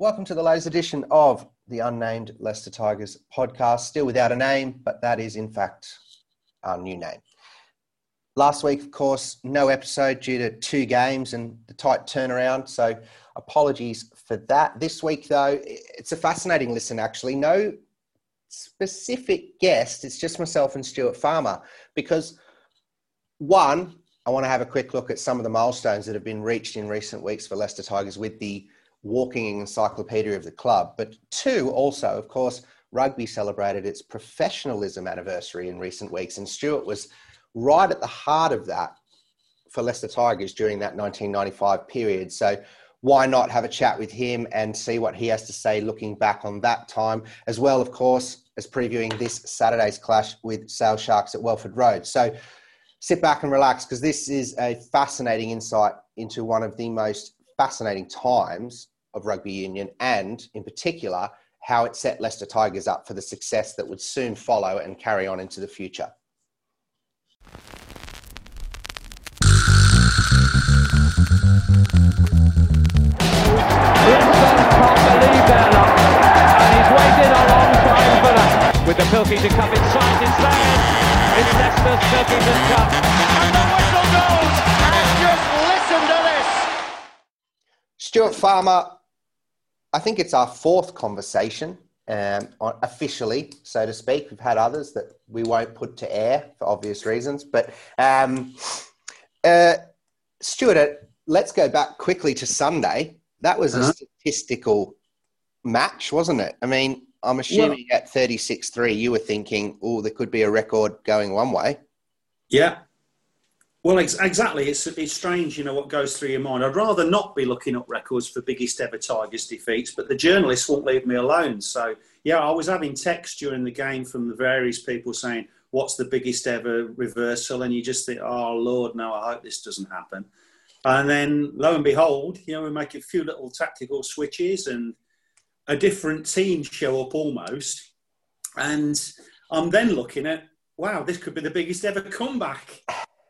Welcome to the latest edition of the Unnamed Leicester Tigers podcast. Still without a name, but that is in fact our new name. Last week, of course, no episode due to two games and the tight turnaround. So apologies for that. This week, though, it's a fascinating listen, actually. No specific guest, it's just myself and Stuart Farmer. Because one, I want to have a quick look at some of the milestones that have been reached in recent weeks for Leicester Tigers with the walking encyclopedia of the club. But two, also, of course, rugby celebrated its professionalism anniversary in recent weeks, and Stuart was right at the heart of that for Leicester Tigers during that 1995 period. So why not have a chat with him and see what he has to say looking back on that time, as well, of course, as previewing this Saturday's clash with Sale Sharks at Welford Road. So sit back and relax because this is a fascinating insight into one of the most fascinating times of rugby union and, in particular, how it set Leicester Tigers up for the success that would soon follow and carry on into the future. With the Pilkington Cup inside, it's there. It's Leicester's Pilkington Cup. And the whistle goes. Stuart Farmer I think it's our fourth conversation, um, officially, so to speak. We've had others that we won't put to air for obvious reasons. But um, uh, Stuart, uh, let's go back quickly to Sunday. That was uh-huh. a statistical match, wasn't it? I mean, I'm assuming well, at 36 3, you were thinking, oh, there could be a record going one way. Yeah, well, ex- exactly. It's it's strange, you know, what goes through your mind. I'd rather not be looking up records for biggest ever Tigers defeats, but the journalists won't leave me alone. So, yeah, I was having text during the game from the various people saying, "What's the biggest ever reversal?" And you just think, "Oh Lord, no! I hope this doesn't happen." And then, lo and behold, you know, we make a few little tactical switches, and a different team show up almost. And I'm then looking at, wow, this could be the biggest ever comeback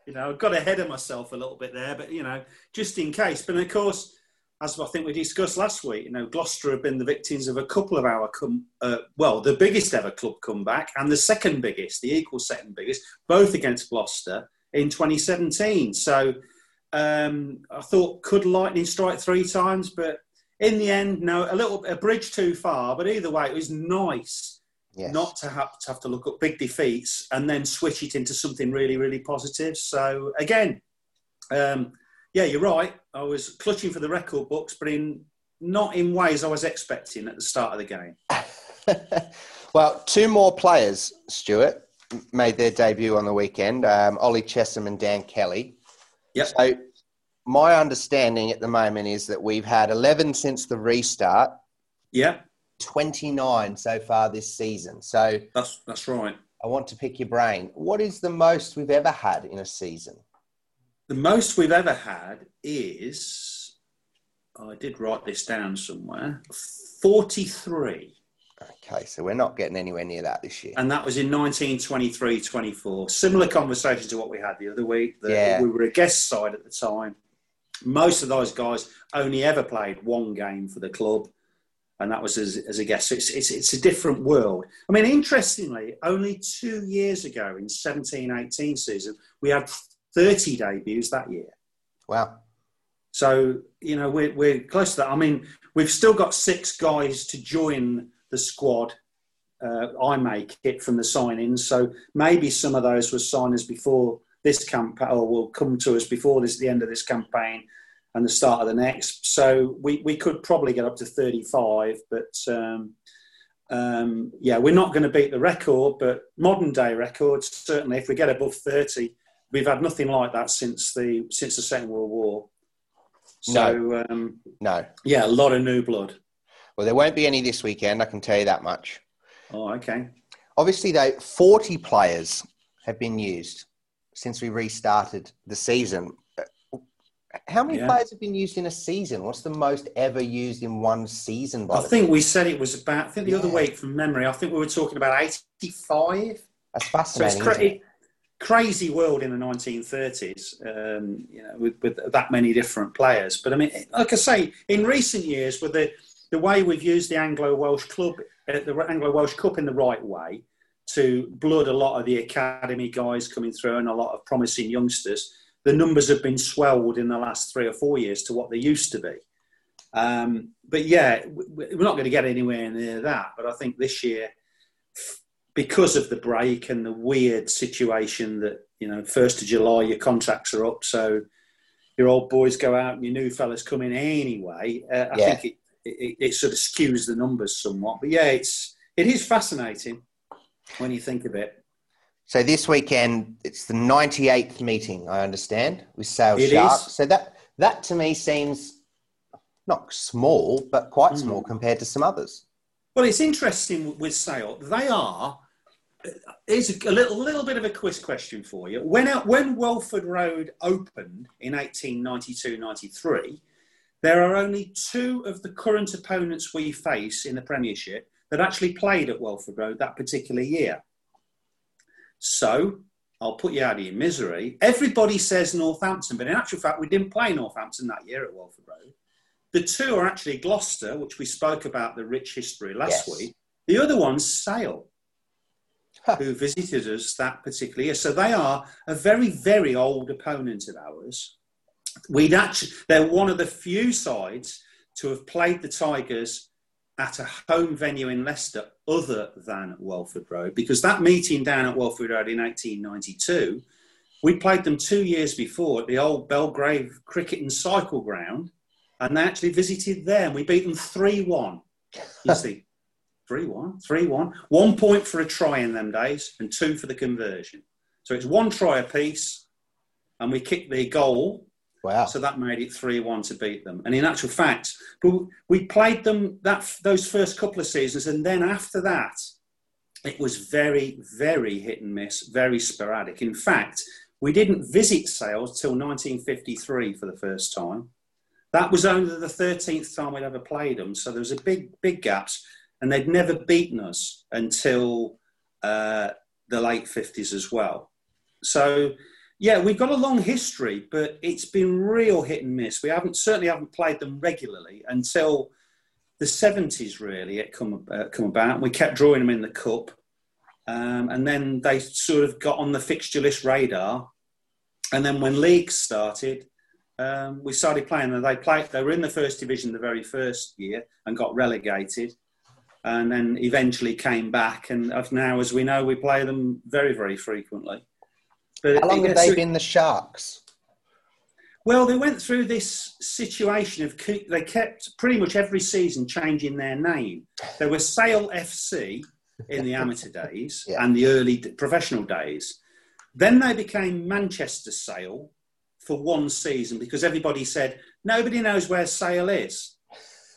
you know, I got ahead of myself a little bit there, but you know, just in case. But of course, as I think we discussed last week, you know, Gloucester have been the victims of a couple of our come, uh, well, the biggest ever club comeback and the second biggest, the equal second biggest, both against Gloucester in 2017. So um, I thought, could lightning strike three times? But in the end, no, a little a bridge too far. But either way, it was nice Yes. Not to have to have to look at big defeats and then switch it into something really, really positive. So again, um, yeah, you're right. I was clutching for the record books, but in not in ways I was expecting at the start of the game. well, two more players, Stuart, made their debut on the weekend. Um, Ollie Chessum and Dan Kelly. Yep. So my understanding at the moment is that we've had 11 since the restart. Yeah. 29 so far this season. So that's that's right. I want to pick your brain. What is the most we've ever had in a season? The most we've ever had is I did write this down somewhere. 43. Okay, so we're not getting anywhere near that this year. And that was in 1923 24. Similar conversation to what we had the other week. yeah. We were a guest side at the time. Most of those guys only ever played one game for the club and that was as, as a guest. So it's, it's, it's, a different world. I mean, interestingly, only two years ago in 17 18 season, we had 30 debuts that year. Wow. So, you know, we're, we're close to that. I mean, we've still got six guys to join the squad. Uh, I make it from the sign ins. So maybe some of those were signers before this campaign or will come to us before this, the end of this campaign and the start of the next. So we, we could probably get up to 35, but um, um, yeah, we're not going to beat the record, but modern day records, certainly if we get above 30, we've had nothing like that since the, since the Second World War. So, no. Um, no. Yeah, a lot of new blood. Well, there won't be any this weekend, I can tell you that much. Oh, okay. Obviously, though, 40 players have been used since we restarted the season. How many yeah. players have been used in a season? What's the most ever used in one season? I think team? we said it was about. I think the yeah. other week from memory, I think we were talking about eighty-five. That's fascinating. So it's crazy world in the 1930s, um, you know, with, with, that many different players. But I mean, like I say, in recent years, with the the way we've used the Anglo Welsh club, uh, the Anglo Welsh Cup in the right way to blood a lot of the academy guys coming through and a lot of promising youngsters. The numbers have been swelled in the last three or four years to what they used to be. Um, but yeah, we're not going to get anywhere near that. But I think this year, because of the break and the weird situation that you know, first of July your contracts are up, so your old boys go out and your new fellas come in anyway. Uh, I yeah. think it, it, it sort of skews the numbers somewhat. But yeah, it's it is fascinating when you think of it. So this weekend, it's the 98th meeting, I understand, with Sale it Sharks. Is. So that that to me seems not small, but quite mm. small compared to some others. Well, it's interesting with Sale. They are. It's a little, little bit of a quiz question for you. When when Welford Road opened in 1892-93, there are only two of the current opponents we face in the Premiership that actually played at Welford Road that particular year. So I'll put you out of your misery. Everybody says Northampton, but in actual fact, we didn't play Northampton that year at Welford Road. The two are actually Gloucester, which we spoke about the rich history last yes. week. The other one's Sale, who visited us that particular year. So they are a very, very old opponent of ours. We'd actually, they're one of the few sides to have played the Tigers at a home venue in Leicester other than Welford Road, because that meeting down at Welford Road in 1892, we played them two years before at the old Belgrave Cricket and Cycle Ground, and they actually visited there, and we beat them 3 1. You see, 3 1, 3 1. One point for a try in them days, and two for the conversion. So it's one try apiece, and we kicked the goal Wow. So that made it 3 1 to beat them. And in actual fact, we played them that those first couple of seasons. And then after that, it was very, very hit and miss, very sporadic. In fact, we didn't visit Sales till 1953 for the first time. That was only the 13th time we'd ever played them. So there was a big, big gaps. And they'd never beaten us until uh, the late 50s as well. So yeah, we've got a long history, but it's been real hit and miss. We haven't certainly haven't played them regularly until the seventies. Really, it come uh, come about. We kept drawing them in the cup, um, and then they sort of got on the fixture list radar. And then when leagues started, um, we started playing them. They played. They were in the first division the very first year and got relegated, and then eventually came back. And now, as we know, we play them very very frequently. But How long have they been the Sharks? Well, they went through this situation of they kept pretty much every season changing their name. There was Sale FC in the amateur days yeah. and the early professional days. Then they became Manchester Sale for one season because everybody said nobody knows where Sale is.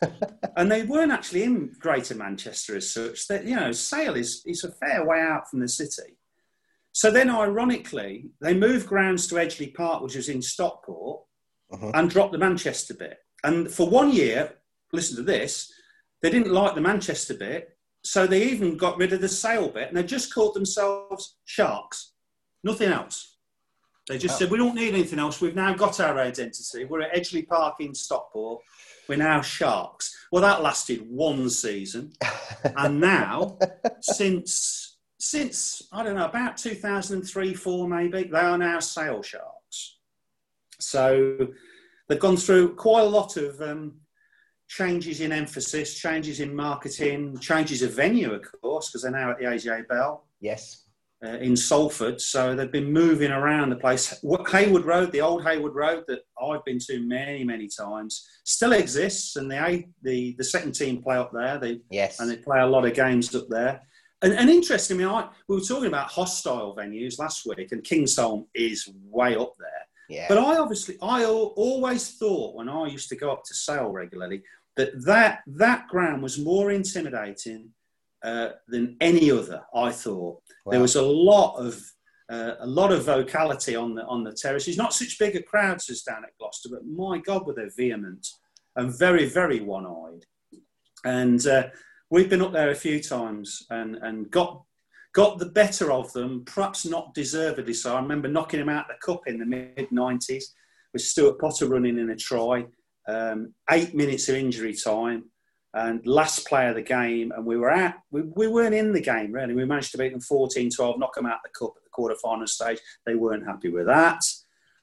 and they weren't actually in Greater Manchester as such. That you know, Sale is is a fair way out from the city. So then, ironically, they moved grounds to Edgeley Park, which was in Stockport, uh-huh. and dropped the Manchester bit. And for one year, listen to this, they didn't like the Manchester bit, so they even got rid of the Sale bit, and they just called themselves Sharks, nothing else. They just said, "We don't need anything else. We've now got our identity. We're at Edgeley Park in Stockport. We're now Sharks." Well, that lasted one season, and now, since since I don't know about 2003, four maybe, they are now sale sharks. So they've gone through quite a lot of um, changes in emphasis, changes in marketing, changes of venue, of course, because they're now at the AJ Bell. Yes. Uh, in Salford, so they've been moving around the place. Heywood Road, the old Heywood Road that I've been to many, many times, still exists, and the the the second team play up there. They yes, and they play a lot of games up there. And, and interestingly, I, we were talking about hostile venues last week, and Kingsholm is way up there. Yeah. But I obviously, I always thought when I used to go up to Sale regularly that that, that ground was more intimidating uh, than any other. I thought wow. there was a lot of uh, a lot of vocality on the on the terraces. Not such bigger crowds as down at Gloucester, but my God, were they vehement and very very one eyed. And uh, we've been up there a few times and, and got got the better of them, perhaps not deservedly so. I remember knocking him out the cup in the mid 90s with Stuart Potter running in a try, um, eight minutes of injury time. and last play of the game, and we were at, we, we weren't in the game really. We managed to beat them 14 12, knock them out the cup at the quarter final stage. They weren't happy with that.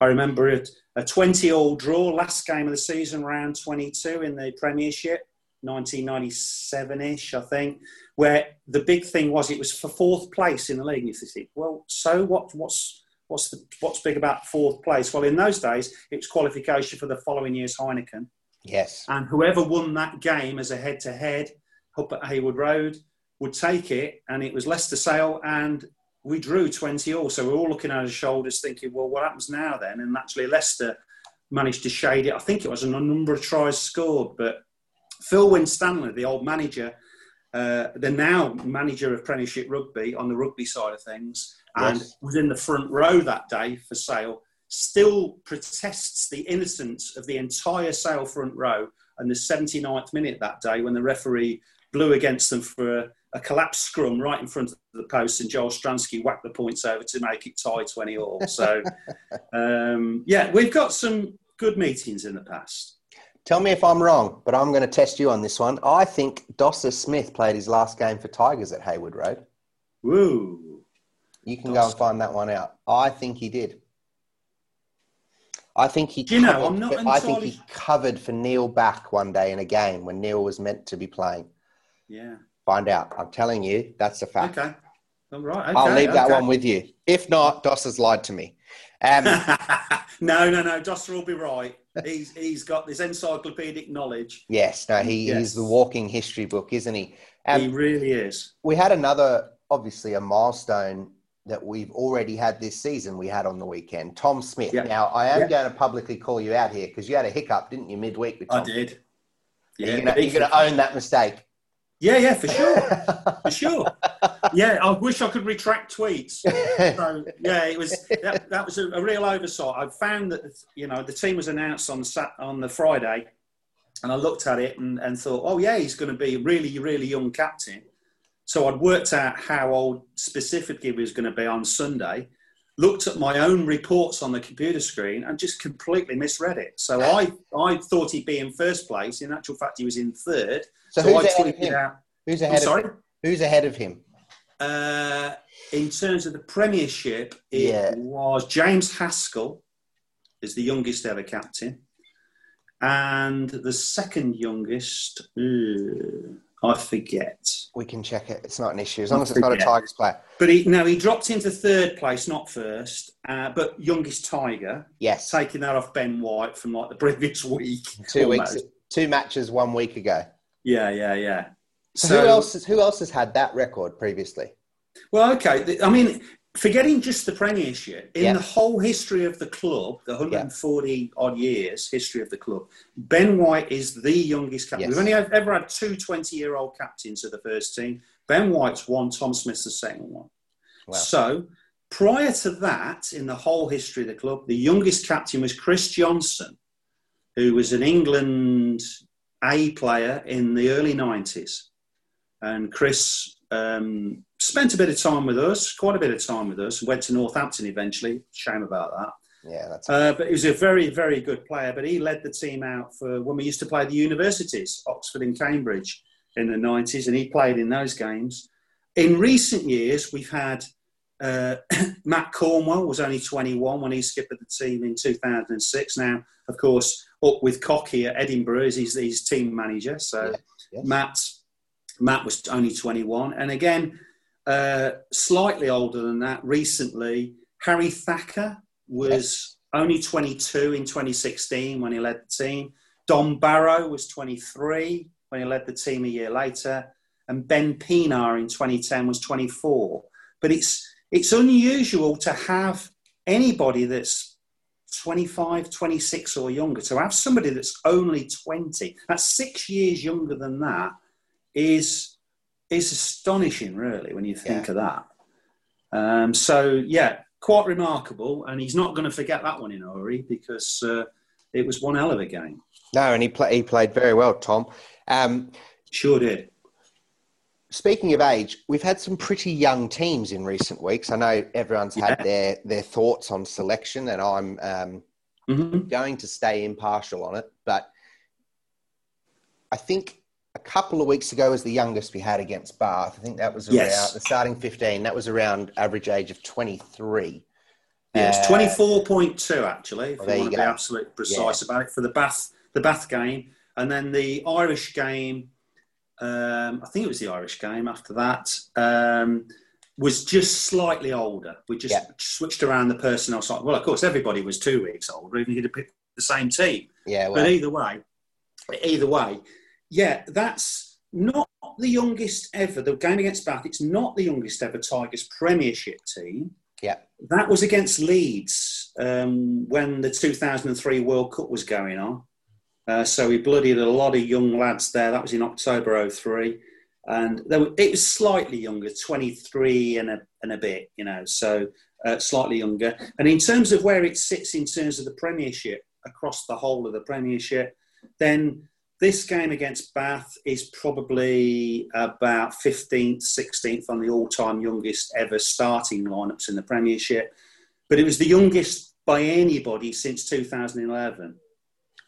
I remember a 20 all draw, last game of the season, round 22 in the Premiership, 1997 ish, I think, where the big thing was it was for fourth place in the league. And you think, well, so what? What's what's the, what's big about fourth place? Well, in those days, it was qualification for the following year's Heineken. Yes. And whoever won that game as a head to head up at Heywood Road would take it. And it was Leicester Sale, and we drew 20 all. So we're all looking at our shoulders thinking, well, what happens now then? And actually, Leicester managed to shade it. I think it was a number of tries scored, but Phil Winstanley, the old manager, uh, the now manager of Premiership Rugby on the rugby side of things, and Yes. was in the front row that day for Sale, still protests the innocence of the entire Sale front row and the 79th minute that day when the referee blew against them for a, a collapsed scrum right in front of the post and Joel Stransky whacked the points over to make it tie 20 all. So, um, yeah, we've got some good meetings in the past. Tell me if I'm wrong, but I'm going to test you on this one. I think Dosser Smith played his last game for Tigers at Heywood Road. Woo. You can go and find that one out. I think he did. I think he. Do you know, covered I'm not for- I think he covered for Neil back one day in a game when Neil was meant to be playing. Yeah. Find out. I'm telling you, that's a fact. Okay. All right. I'll okay, leave that okay. one with you. If not, Dosser's lied to me. Um, no, no, no. Dosser will be right. He's he's got this encyclopedic knowledge. yes, no, he, Yes. he's the walking history book, isn't he? Um, he really is. we had another, obviously, a milestone that we've already had this season. We had on the weekend, Tom Smith. Yeah. Now, I am Yeah. going to publicly call you out here because you had a hiccup, didn't you, midweek with Tom? I did. Yeah, you're going to own that mistake. Yeah, yeah, for sure, for sure. Yeah, I wish I could retract tweets. So yeah, it was that, that was a, a real oversight. I found that you know the team was announced on Sat on the Friday, and I looked at it and, and thought, oh yeah, he's going to be a really really young captain. So I'd worked out how old specifically he was going to be on Sunday. Looked at my own reports on the computer screen and just completely misread it. So I I thought he'd be in first place. In actual fact, he was in third. So So, who's ahead of him? out. Who's I'm ahead sorry. of Who's ahead of him? Uh, in terms of the Premiership, it Yeah. was James Haskell is the youngest ever captain, and the second youngest, uh, I forget. We can check it. It's not an issue as long as it's not a Tigers player. But he no, he dropped into third place, not first. Uh, but youngest Tiger, Yes, taking that off Ben White from like the previous week. two almost. weeks, two matches, one week ago. Yeah, yeah, yeah. So, who else? Has, who else has had that record previously? Well, okay. I mean, forgetting just the Premiership, in Yeah. the whole history of the club, the 140 odd years history of the club, Ben White is the youngest captain. Yes. We've only had- ever had two 20 year old captains of the first team. Ben White's one, Tom Smith's the second one. Wow. So, prior to that, in the whole history of the club, the youngest captain was Chris Johnson, who was an England A player in the early 90s. And Chris um, spent a bit of time with us, quite a bit of time with us, went to Northampton eventually. Shame about that. Yeah, that's Uh, but he was a very, very good player. But he led the team out for when we used to play the universities, Oxford and Cambridge, in the 90s, and he played in those games. In recent years, we've had uh, Matt Cornwell was only 21 when he skipped the team in 2006. Now, of course, up with Cocky at Edinburgh as he's his team manager. So Yes, yes. Matt Matt was only 21, and again, uh, slightly older than that. Recently, Harry Thacker was only 22 in 2016 when he led the team. Dom Barrow was 23 when he led the team a year later, and Ben Pienaar in 2010 was 24. But it's it's unusual to have anybody that's 25, 26 or younger. To have somebody that's only 20, that's six years younger than that, is is astonishing, really, when you think Yeah. of that. Um, so yeah, quite remarkable, and he's not going to forget that one in a hurry because uh, it was one hell of a game. no, and he play, he played very well, Tom. Um, Sure did. Speaking of age, we've had some pretty young teams in recent weeks. I know everyone's had their their thoughts on selection, and I'm um, hmm going to stay impartial on it, but I think a couple of weeks ago was the youngest we had against Bath. I think that was around Yes. the starting 15. That was around average age of 23. Yes, Uh, twenty four point two actually. If well, you want to be absolutely precise about it for the Bath the Bath game, and then the Irish game. Um, I think it was the Irish game. After that, um, was just slightly older. We just Yeah. switched around the personnel side. Well, of course, everybody was two weeks older, even if you'd have picked the same team. Yeah, well, But either way, either way, yeah, that's not the youngest ever. The game against Bath, it's not the youngest ever Tigers Premiership team. yeah, That was against Leeds um, when the 2003 World Cup was going on. Uh, so we bloodied a lot of young lads there. That was in October 03. And were, it was slightly younger, 23 and a, and a bit, you know, so uh, slightly younger. And in terms of where it sits in terms of the Premiership, across the whole of the Premiership, then this game against Bath is probably about 15th, 16th on the all time youngest ever starting lineups in the Premiership. But it was the youngest by anybody since 2011.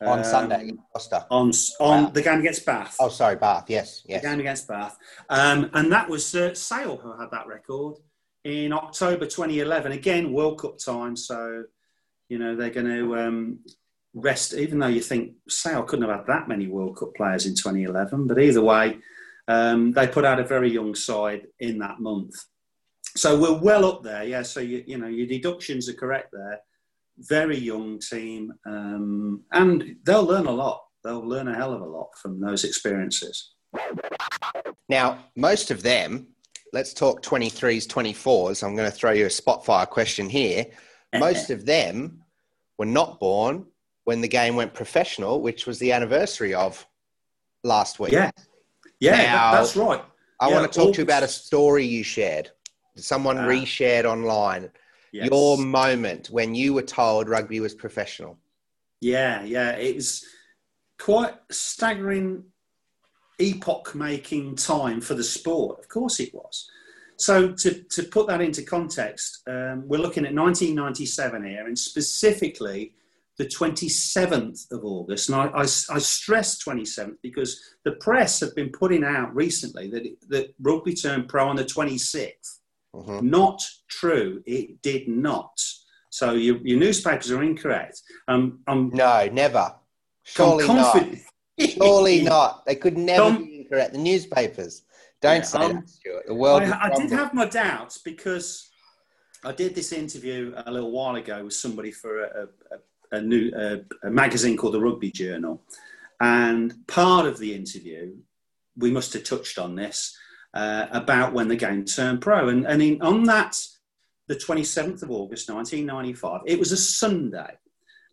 On Um, Sunday, Costa. On, on Bath. the game against Bath. Oh, sorry, Bath. Yes, yes. The game against Bath. Um, and that was uh, Sale who had that record in October 2011. Again, World Cup time. So, you know, they're going to um, rest, even though you think Sale couldn't have had that many World Cup players in 2011. But either way, um, they put out a very young side in that month. So we're well up there. Yeah. So, you, you know, your deductions are correct there. Very young team. Um, and they'll learn a lot. They'll learn a hell of a lot from those experiences. Now, most of them, let's talk 23s, 24s. I'm going to throw you a spotfire question here. Most of them were not born when the game went professional, which was the anniversary of last week. Yeah, yeah, Now- that's right. I Yeah, want to talk to you about a story you shared. Someone Ah. reshared online. Yes. Your moment when you were told rugby was professional. Yeah, yeah, it was quite staggering, epoch-making time for the sport. Of course, it was. So to to put that into context, um, we're looking at 1997 here, and specifically the 27th of August. And I, I, I stress 27th because the press have been putting out recently that that rugby turned pro on the 26th. Mhm. Not true. It did not. So your, your newspapers are incorrect. Um, I'm No, never. Surely not. Surely not. They could never Tom- be incorrect. The newspapers. Don't Yeah, say um, that, Stuart. The world. I, I did have my doubts because I did this interview a little while ago with somebody for a, a, a new a, a magazine called the Rugby Journal, and part of the interview we must have touched on this uh, about when the game turned pro, and and in, on that the 27th of August 1995, it was a Sunday,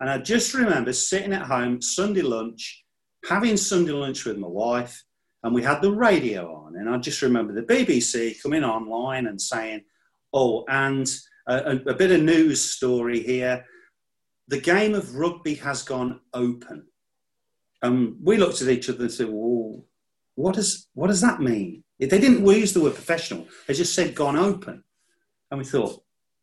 and I just remember sitting at home Sunday lunch, having Sunday lunch with my wife and we had the radio on. And I just remember the BBC coming online and saying, "Oh, and a, a, bit of news story here: the game of rugby has gone open." And we looked at each other and said, "Well, what does what does that mean?" They didn't use the word professional; they just said "gone open," and we thought,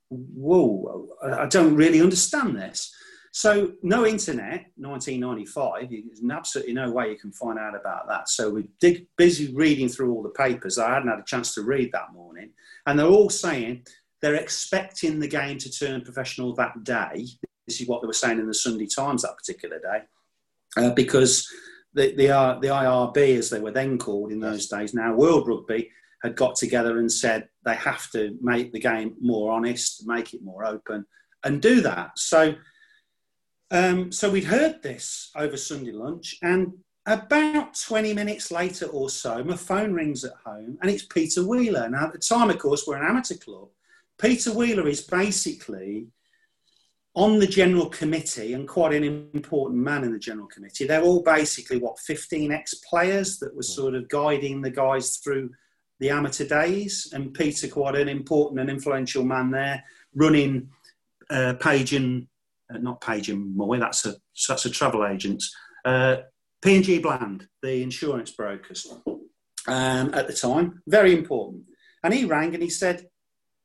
"Whoa, I don't really understand this." So no internet, 1995. There's absolutely no way you can find out about that. So we're dig, busy reading through all the papers. I hadn't had a chance to read that morning, and they're all saying they're expecting the game to turn professional that day. This is what they were saying in the Sunday Times that particular day, uh, because the, the, the IRB, as they were then called in those days, now World Rugby, had got together and said they have to make the game more honest, make it more open, and do that. So um, so we'd heard this over Sunday lunch, and about 20 minutes later or so, my phone rings at home, and it's Peter Wheeler. Now, at the time, of course, we're an amateur club. Peter Wheeler is basically on the general committee and quite an important man in the general committee. They're all basically, what, 15 ex players that were sort of guiding the guys through the amateur days, and Peter, quite an important and influential man there, running uh, Page and uh, not Page and Moy, that's a that's a travel agent. Uh, P and G Bland, the insurance brokers, um, at the time, very important. And he rang and he said,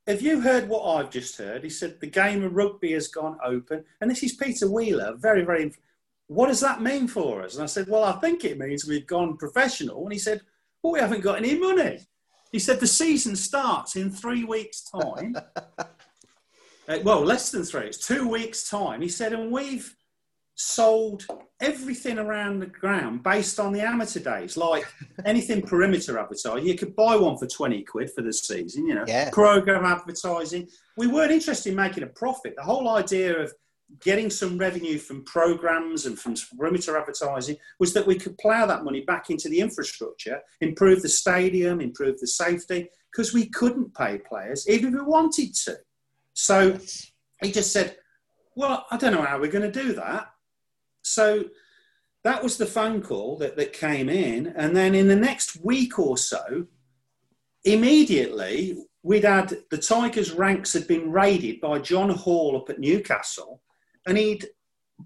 "Have you heard what I've just heard?" He said, "The game of rugby has gone open." And this is Peter Wheeler, very very. What does that mean for us? And I said, well, I think it means we've gone professional. And he said, well, we haven't got any money. He said, the season starts in three weeks' time. uh, well, less than three, it's two weeks' time. He said, and we've sold everything around the ground based on the amateur days, like anything perimeter advertising. You could buy one for 20 quid for the season, you know, Yeah. program advertising. We weren't interested in making a profit. The whole idea of getting some revenue from programs and from perimeter advertising was that we could plough that money back into the infrastructure, improve the stadium, improve the safety, because we couldn't pay players even if we wanted to. So he just said, Well, I don't know how we're going to do that. So that was the phone call that, that came in. And then in the next week or so, immediately we'd had the Tigers' ranks had been raided by John Hall up at Newcastle, and he'd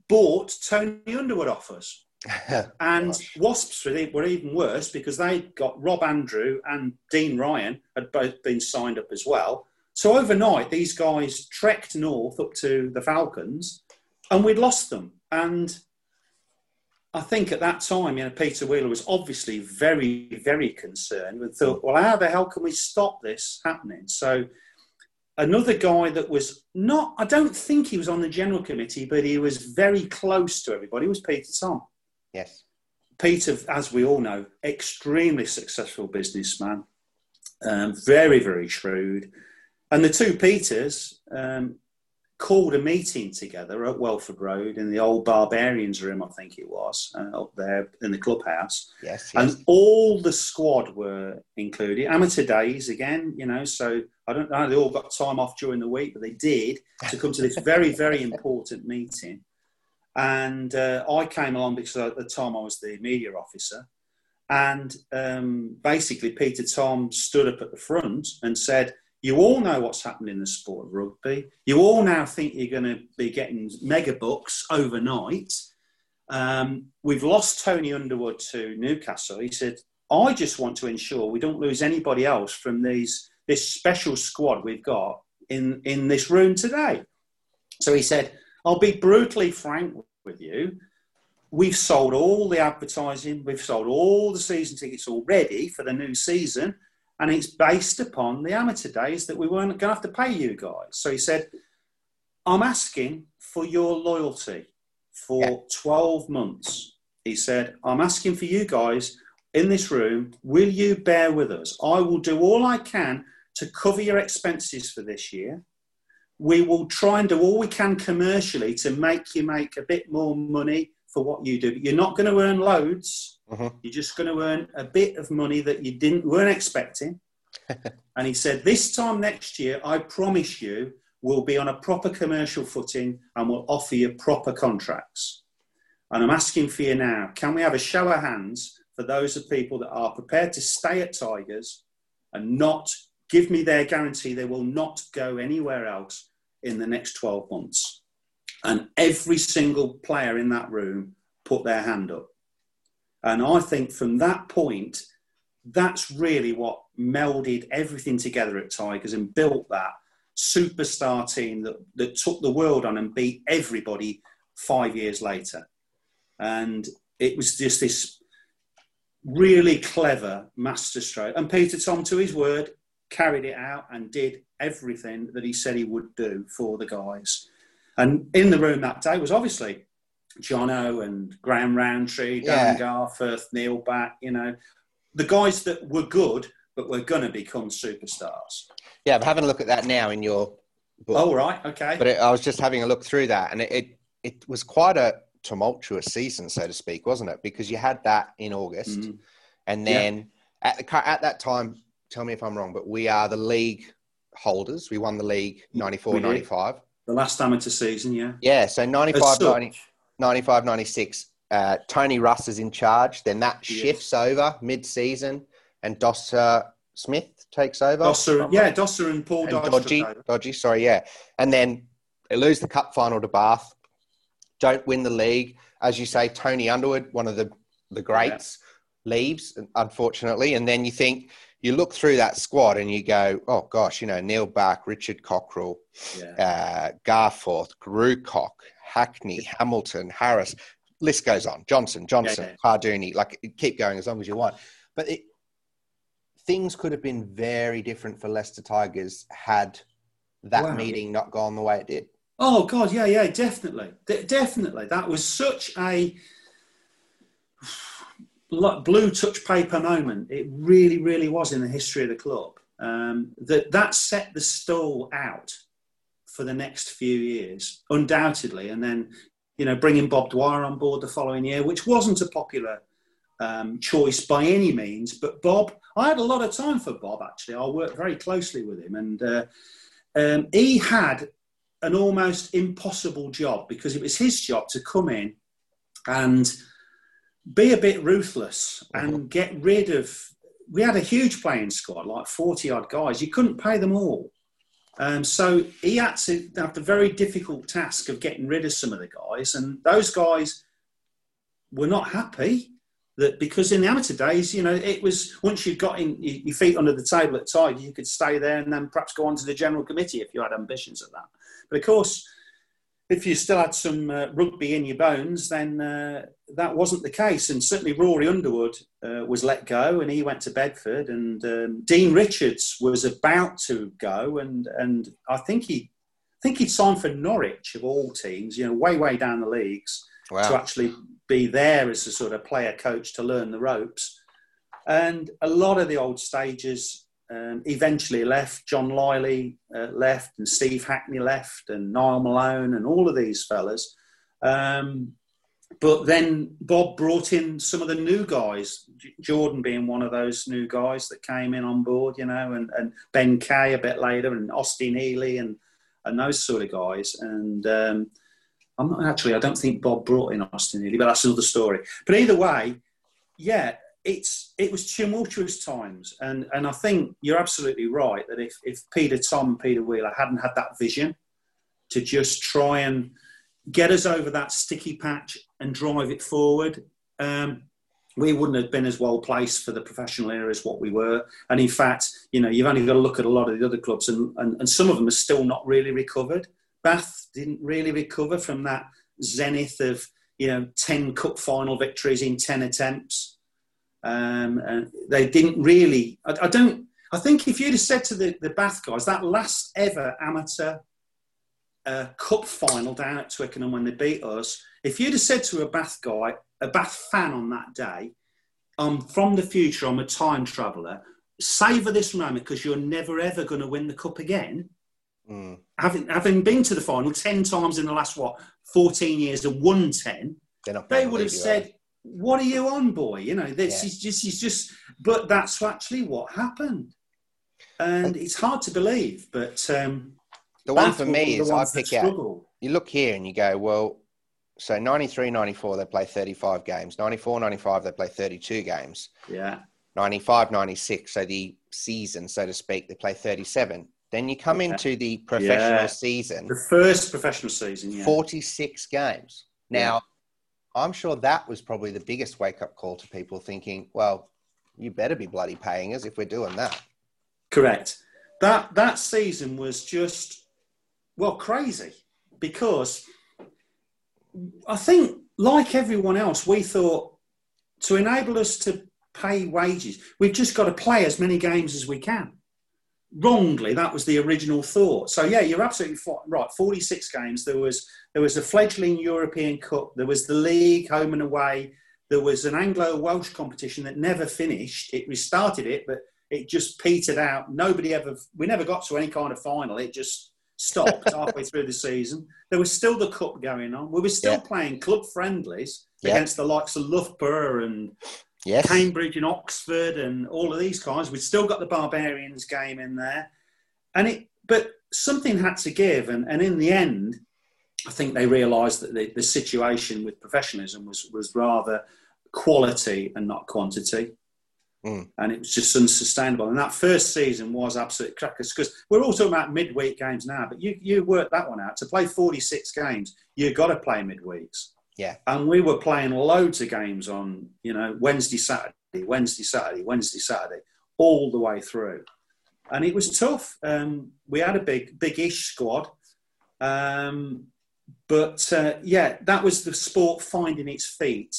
bought Tony Underwood off us. And Wasps were e- were even worse because they got Rob Andrew and Dean Ryan had both been signed up as well. So overnight, these guys trekked north up to the Falcons, and we'd lost them. And I think at that time, you know, Peter Wheeler was obviously very, very concerned and thought, well, how the hell can we stop this happening? So another guy that was not, I don't think he was on the general committee, but he was very close to everybody was Peter Tom. yes. Peter, as we all know, extremely successful businessman, um, very, very shrewd. And the two Peters um, called a meeting together at Welford Road in the old Barbarians room, I think it was, uh, up there in the clubhouse. Yes. yes. And all the squad were included. Amateur days again, you know, so I don't know, they all got time off during the week, but they did to come to this very, very important meeting. And uh, I came along because at the time I was the media officer. And um, basically, Peter Tom stood up at the front and said, You all know what's happened in the sport of rugby. You all now think you're going to be getting mega bucks overnight. Um, we've lost Tony Underwood to Newcastle. He said, I just want to ensure we don't lose anybody else from these this special squad we've got in, in this room today. So he said, I'll be brutally frank with you. We've sold all the advertising, we've sold all the season tickets already for the new season, and it's based upon the amateur days that we weren't going to have to pay you guys. So he said, I'm asking for your loyalty for Yeah. 12 months. He said, I'm asking for you guys in this room, will you bear with us? I will do all I can to cover your expenses for this year. We will try and do all we can commercially to make you make a bit more money for what you do. But you're not going to earn loads. Mhm. You're just going to earn a bit of money that you didn't weren't expecting. and he said, This time next year, I promise you, we'll be on a proper commercial footing and we'll offer you proper contracts. And I'm asking for you now can we have a show of hands for those of people that are prepared to stay at Tigers and not give me their guarantee they will not go anywhere else in the next 12 months? And every single player in that room put their hand up. And I think from that point, that's really what melded everything together at Tigers and built that superstar team that, that took the world on and beat everybody five years later. And it was just this really clever masterstroke. And Peter Tom, to his word, carried it out and did everything that he said he would do for the guys. And in the room that day was obviously Jono and Graham Rowntree, Dan Yeah. Garforth, Neil Back, you know, the guys that were good but were going to become superstars. Yeah, I'm having a look at that now in your book. Oh, right, okay. But it, I was just having a look through that, and it, it it was quite a tumultuous season, so to speak, wasn't it? Because you had that in August, Mhm. and Yeah. then at the at that time, tell me if I'm wrong, but we are the league holders. We won the league 94, We did. 95. The last amateur season, yeah. Yeah, so 95, 90, 95, 96. Uh, Tony Russ is in charge. Then that Yes. shifts over mid-season, and Dosser Smith takes over. Dosser, yeah, Dosser and Paul and Dodge. dodgy, dodgy. Sorry, yeah. And then they lose the cup final to Bath. Don't win the league, as you say. Tony Underwood, one of the the greats, leaves unfortunately. And then you think you look through that squad and you go, oh gosh, you know Neil Back, Richard Cockerill, Yeah. uh, Garforth, Grewcock, Hackney, Hamilton, Harris. list goes on. Johnson, Johnson, yeah, yeah. Like keep going as long as you want. But it, things could have been very different for Leicester Tigers had that wow. meeting not gone the way it did. Oh God, yeah, yeah, definitely, De- definitely. That was such a blue touch paper moment. It really, really was in the history of the club. Um, that that set the stall out for the next few years, undoubtedly, and then you know bringing Bob Dwyer on board the following year, which wasn't a popular um, choice by any means. But Bob, I had a lot of time for Bob. Actually, I worked very closely with him, and uh, um, he had an almost impossible job because it was his job to come in and be a bit ruthless and mm-hmm. get rid of. We had a huge playing squad, like 40 odd guys. You couldn't pay them all. Um, so he had to have the very difficult task of getting rid of some of the guys. And those guys were not happy that because in the amateur days, you know, it was once you got in your feet under the table at Tide, you could stay there and then perhaps go on to the general committee if you had ambitions of that. But of course, if you still had some uh, rugby in your bones, then uh, that wasn't the case. And certainly Rory Underwood uh, was let go, and he went to Bedford. And um, Dean Richards was about to go, and and I think he, I think he'd signed for Norwich of all teams, you know, way way down the leagues wow. to actually be there as a sort of player coach to learn the ropes. And a lot of the old stages um, eventually left. John Liley uh, left, and Steve Hackney left, and Niall Malone, and all of these fellas. Um, but then Bob brought in some of the new guys, Jordan being one of those new guys that came in on board, you know, and, and Ben Kay a bit later, and Austin Healey, and and those sort of guys. And um, I'm not actually, I don't think Bob brought in Austin Healey, but that's another story. But either way, yeah, it's it was tumultuous times, and and I think you're absolutely right that if if Peter Tom Peter Wheeler hadn't had that vision to just try and get us over that sticky patch and drive it forward. Um, we wouldn't have been as well placed for the professional era as what we were. And in fact, you know, you've only got to look at a lot of the other clubs, and, and, and some of them are still not really recovered. Bath didn't really recover from that zenith of, you know, 10 cup final victories in 10 attempts. Um, and they didn't really. I, I, don't. I think if you'd have said to the, the Bath guys that last ever amateur uh, cup final down at Twickenham when they beat us, if you'd have said to a Bath guy, a Bath fan on that day, I'm from the future. I'm a time traveller. Savour this moment because you're never ever going to win the cup again. Mm. Having having been to the final ten times in the last what fourteen years and won ten, they would have said, what are you on, boy? You know, this yeah. is just, he's just, but that's actually what happened. And it's hard to believe, but um, the one for me is I pick out, you look here and you go, well, so 93, 94, they play 35 games. 94, 95, they play 32 games. Yeah. 95, 96, so the season, so to speak, they play 37. Then you come yeah. into the professional yeah. season. The first professional season, yeah. 46 games. Now, I'm sure that was probably the biggest wake up call to people thinking, well, you better be bloody paying us if we're doing that. Correct. That that season was just well crazy because I think like everyone else, we thought to enable us to pay wages, we've just got to play as many games as we can. Wrongly that was the original thought. So yeah you're absolutely right 46 games there was there was a fledgling european cup there was the league home and away there was an anglo welsh competition that never finished. It restarted it but it just petered out. Nobody ever we never got to any kind of final. It just stopped halfway through the season there was still the cup going on we were still yeah. playing club friendlies yeah. against the likes of loughborough and yes. Cambridge and Oxford and all of these guys. We'd still got the Barbarians game in there, and it. But something had to give, and, and in the end, I think they realised that the, the situation with professionalism was was rather quality and not quantity. Mm. And it was just unsustainable. And that first season was absolute crackers because we're all talking about midweek games now, but you, you work that one out. To play 46 games, you've got to play midweeks. Yeah. And we were playing loads of games on, you know, Wednesday, Saturday, Wednesday, Saturday, Wednesday, Saturday, all the way through. And it was tough. Um, we had a big, big-ish squad. Um, but uh, yeah, that was the sport finding its feet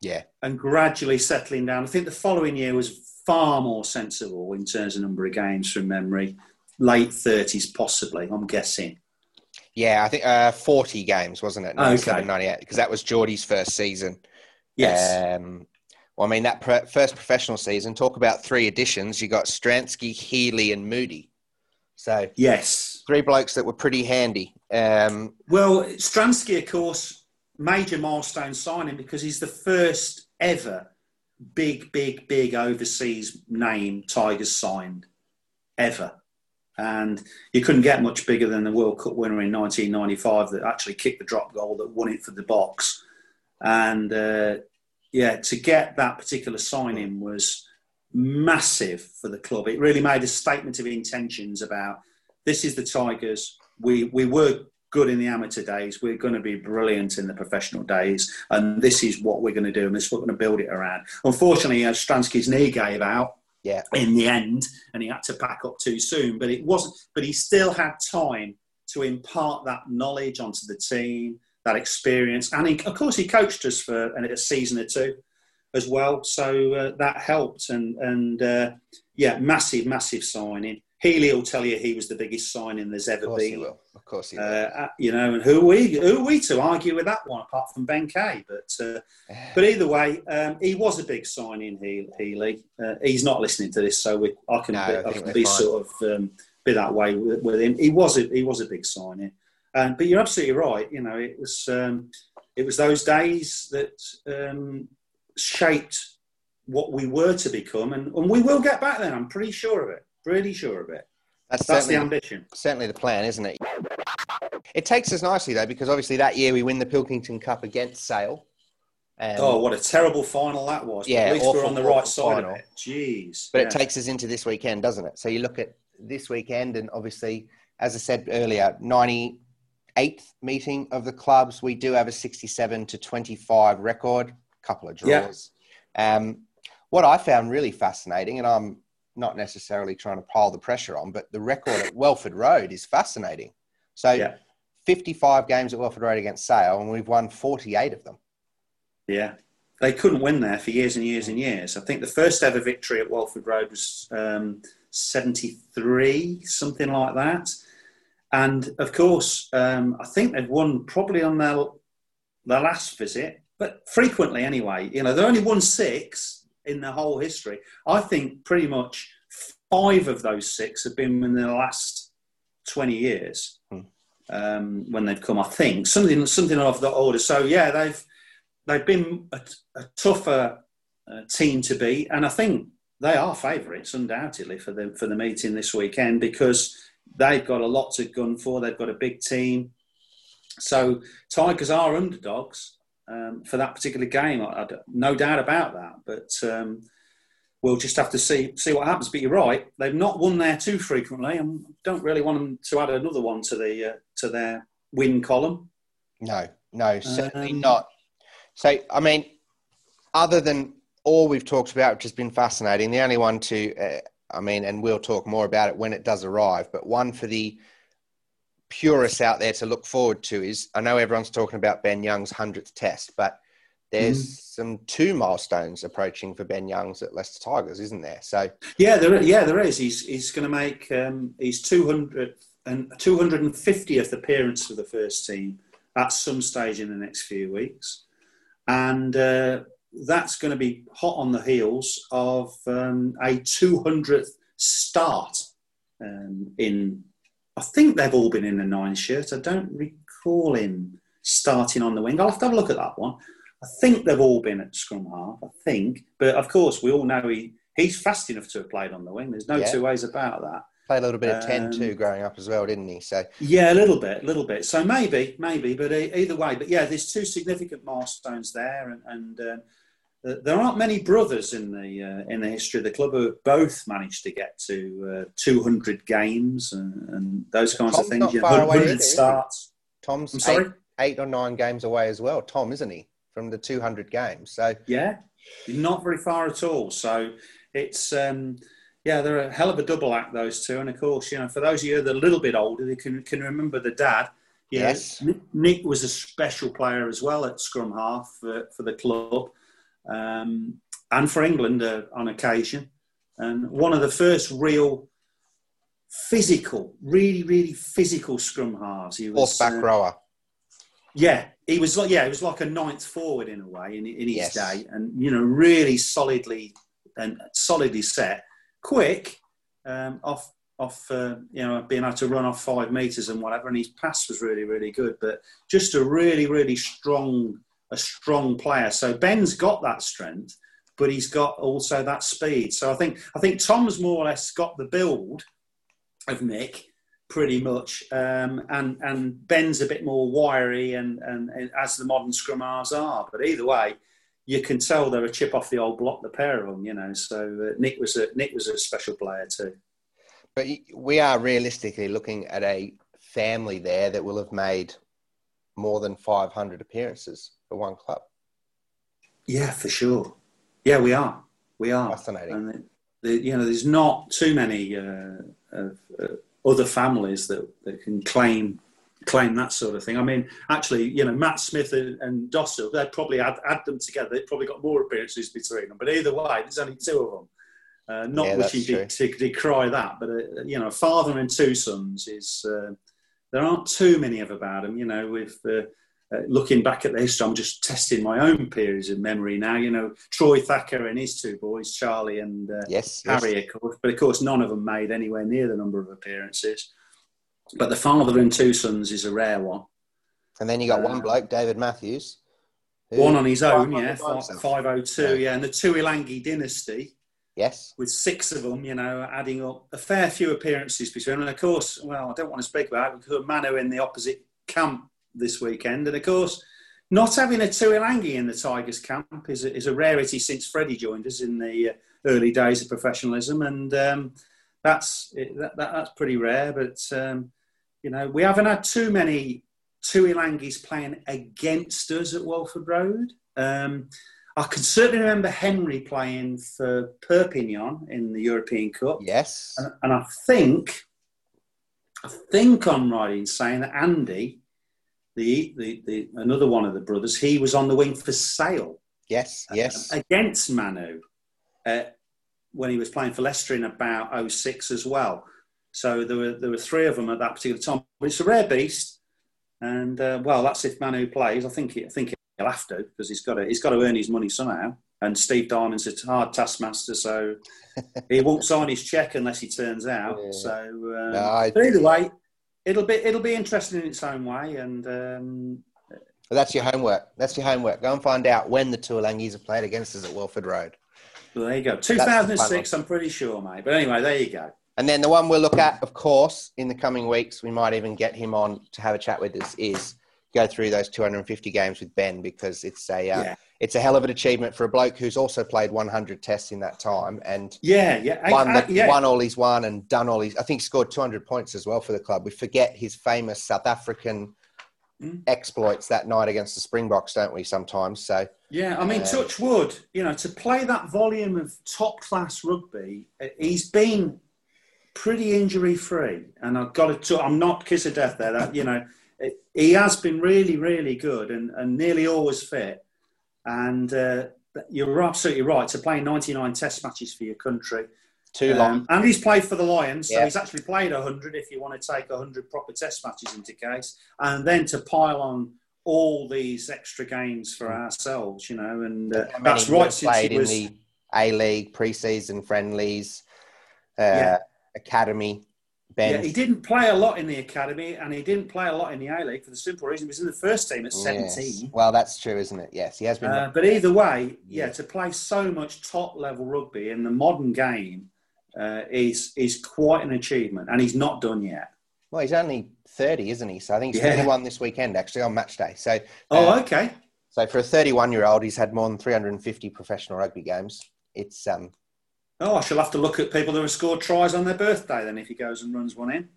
Yeah. and gradually settling down. I think the following year was far more sensible in terms of number of games from memory. Late 30s, possibly, I'm guessing. Yeah, I think uh, 40 games, wasn't it? 97, Okay. 98, because that was Geordie's first season. Yes. Um, well, I mean, that pro- first professional season, talk about three additions. You got Stransky, Healey, and Moody. So yes. three blokes that were pretty handy. Um, Well, Stransky, of course, major milestone signing because he's the first ever big, big, big overseas name Tigers signed ever. And you couldn't get much bigger than the World Cup winner in 1995 that actually kicked the drop goal that won it for the Boks. And uh, yeah, to get that particular signing was massive for the club. It really made a statement of intentions about this is the Tigers. We we were good in the amateur days. We're going to be brilliant in the professional days, and this is what we're going to do, and this is what we're going to build it around. Unfortunately, uh, Stransky's knee gave out yeah, in the end, and he had to pack up too soon. But it wasn't. But he still had time to impart that knowledge onto the team, that experience, and he, of course he coached us for a season or two as well. So uh, that helped, and and uh, yeah, massive, massive signing. Healey will tell you he was the biggest signing there's of ever course he been. will. Of course he will. Uh, you know, and who are we? Who are we to argue with that one, apart from Ben Kay? But uh, but either way, um, he was a big signing. He, Healey. Uh, he's not listening to this, so we, I can No, be, I I can be sort of um, be that way with, with him. He was a, he was a big signing, um, but you're absolutely right. You know, it was um, it was those days that um, shaped what we were to become, and, and we will get back there. I'm pretty sure of it. Pretty sure of it. That's, That's the ambition. certainly the plan, isn't it? It takes us nicely though, because obviously that year we win the Pilkington Cup against Sale. And, Oh, what a terrible final that was! But Yeah, at least we're on the right side final. of it. Jeez. but Yeah. it takes us into this weekend, doesn't it? So you look at this weekend, and obviously, as I said earlier, 98th meeting of the clubs. We do have a 67 to 25 record, couple of Yeah. draws. Um, what I found really fascinating, and I'm not necessarily trying to pile the pressure on, but the record at Welford Road is fascinating. So Yeah. 55 games at Welford Road against Sale, and we've won 48 of them. Yeah. They couldn't win there for years and years and years. I think the first ever victory at Welford Road was um, 73, something like that. And of course, um, I think they've won probably on their, their last visit, but frequently anyway. You know, they only won six in their whole history. I think pretty much five of those six have been in the last 20 years Hmm. um, when they've come, I think. Something, something of that order. So, yeah, they've, they've been a, a tougher uh, team to beat, and I think they are favourites undoubtedly for the for the meeting this weekend because they've got a lot to gun for. They've got a big team, so Tigers are underdogs um, for that particular game. I, I no doubt about that, but. Um, We'll just have to see see what happens. But you're right; they've not won there too frequently, and don't really want them to add another one to the uh, to their win column. No, no, certainly Um, not. So, I mean, other than all we've talked about, which has been fascinating, the only one to, uh, I mean, and we'll talk more about it when it does arrive, but one for the purists out there to look forward to is I know everyone's talking about Ben Youngs' 100th test, but there's Mm-hmm. some two milestones approaching for Ben Youngs at Leicester Tigers, isn't there? So, Yeah, there, yeah, there is. He's he's going to make um, his 200 and 250th appearance for the first team at some stage in the next few weeks, and uh, that's going to be hot on the heels of um, a 200th start um, in. I think they've all been in the nine shirt. I don't recall him starting on the wing. I'll have to have a look at that one. I think they've all been at scrum half. I think, but of course, we all know he he's fast enough to have played on the wing. There's no Yeah. two ways about that. played a little bit of 10 Um, too growing up as well, didn't he? So, Yeah, a little bit, a little bit. So maybe, maybe, but either way. But yeah, there's two significant milestones there, and, and um, there aren't many brothers in the uh, in the history of the club who have both managed to get to uh, 200 games and, and those kinds Tom's of things. not far away 100 either, starts. Tom's I'm sorry. Eight, eight or nine games away as well, Tom, isn't he? From the 200 games. So, Yeah, not very far at all. So it's um, yeah, they're a hell of a double act those two. And of course, you know, for those of you that are a little bit older, they can can remember the dad. Yeah, Yes. Nick- Nick was a special player as well at scrum half for, for the club um, and for England uh, on occasion. And one of the first real physical, really, really physical scrum halves. He was Horseback uh, rower. Yeah, he was like yeah, he was like a ninth forward in a way in, in his Yes. day, and you know, really solidly and solidly set, quick, um, off off uh, you know being able to run off five meters and whatever, and his pass was really really good, but just a really really strong a strong player. So Ben's got that strength, but he's got also that speed. So I think I think Tom's more or less got the build of Nick pretty much, um, and and Ben's a bit more wiry, and, and, and as the modern scrum halves are. But either way, you can tell they're a chip off the old block, the pair of them. You know, so uh, Nick was a Nick was a special player too. But we are realistically looking at a family there that will have made more than 500 appearances for one club. Yeah, for sure. Yeah, we are. We are. Fascinating. And the, the, you know, there's not too many uh, of, uh, other families that, that can claim claim that sort of thing. I mean, actually, you know, Matt Smith and, and Dossel, they'd probably add, add them together. They've probably got more appearances between them. But either way, there's only two of them. Uh, not Yeah, wishing to, to decry that, but uh, you know, a father and two sons is uh, there aren't too many of about them. You know, with uh, looking back at the history, I'm just testing my own periods of memory now. You know, Troy Thacker and his two boys, Charlie and uh, Yes. yes. Harry, of course, but of course, none of them made anywhere near the number of appearances. But the father and two sons is a rare one. And then you got Uh, one bloke, David Matthews. who- One on his own, 500 yeah, by himself. five oh two, yeah, and the Tuilagi dynasty Yes. with six of them, you know, adding up a fair few appearances between. them. And of course, well, I don't want to speak about it because Manu in the opposite camp this weekend, and of course, not having a Tuilagi in the Tigers camp is a, is a rarity since Freddie joined us in the uh, early days of professionalism, and um, that's it, that, that, that's pretty rare. But um, you know, we haven't had too many Tuilagis playing against us at Welford Road. Um, I can certainly remember Henry playing for Perpignan in the European Cup, Yes. and, and I think, I think I'm right in saying that Andy, the, the the another one of the brothers, he was on the wing for Sale Yes. Yes. against Manu uh, when he was playing for Leicester in about 06 as well. So there were there were three of them at that particular time. But it's a rare beast, and uh, well, that's if Manu plays. I think he, I think he'll have to because he's got to he's got to earn his money somehow. And Steve Diamond's a hard taskmaster, so he won't sign his check unless he turns out. Yeah. So, um, No, I- but either way, it'll be it'll be interesting in its own way. And um, that's your homework. That's your homework. Go and find out when the Tuilagis have played against us at Welford Road. well, there you go. 2006, I'm pretty sure, mate. But anyway, there you go. And then the one we'll look at, of course, in the coming weeks, we might even get him on to have a chat with us, is go through those 250 games with Ben because it's a uh, Yeah. It's a hell of an achievement for a bloke who's also played 100 tests in that time and Yeah, yeah, I- won, I- the, yeah. won all he's won and done all he's. I think scored 200 points as well for the club. We forget his famous South African Mm. exploits that night against the Springboks, don't we? Sometimes. So Yeah, I mean, Uh, touch wood. You know, to play that volume of top class rugby, uh, he's been pretty injury free, and I've got to. I'm not kiss of death there. That you know, it- he has been really, really good, and, and nearly always fit. And uh, you're absolutely right to play 99 Test matches for your country. too long. Um, and he's played for the Lions, so Yeah. he's actually played 100 if you want to take 100 proper test matches into case. And then to pile on all these extra games for ourselves, you know, and uh, that's right since played he was. in the A League preseason friendlies, uh, Yeah. academy. Ben, Yeah, he didn't play a lot in the academy, and he didn't play a lot in the A League for the simple reason he was in the first team at 17. Yes. Well, that's true, isn't it? Yes, he has been. Uh, but either way, yeah, to play so much top level rugby in the modern game uh, is is quite an achievement, and he's not done yet. well, he's only thirty, isn't he? So I think he's Yeah. thirty-one this weekend, actually, on match day. So, Oh, uh, okay. so for a thirty-one-year-old, he's had more than three hundred and fifty professional rugby games. It's um, Oh, I shall have to look at people who have scored tries on their birthday then if he goes and runs one in.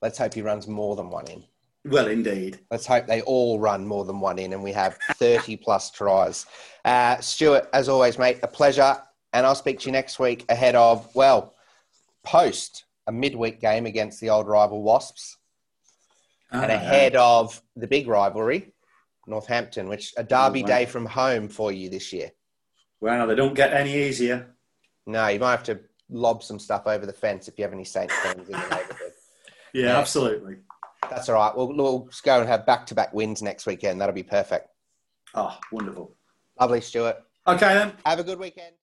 let's hope he runs more than one in. Well, indeed. Let's hope they all run more than one in and we have 30 plus tries. Uh, Stuart, as always, mate, a pleasure. And I'll speak to you next week ahead of, well, post a midweek game against the old rival Wasps. and ahead of the big rivalry, Northampton, which a derby wow. day from home for you this year. Well, they don't get any easier. No, you might have to lob some stuff over the fence if you have any Saints fans in the neighbourhood. Yeah, Yeah. absolutely. That's all right. We'll, we'll just go and have back-to-back wins next weekend. That'll be perfect. Oh, wonderful. Lovely, Stuart. Okay then. Have a good weekend.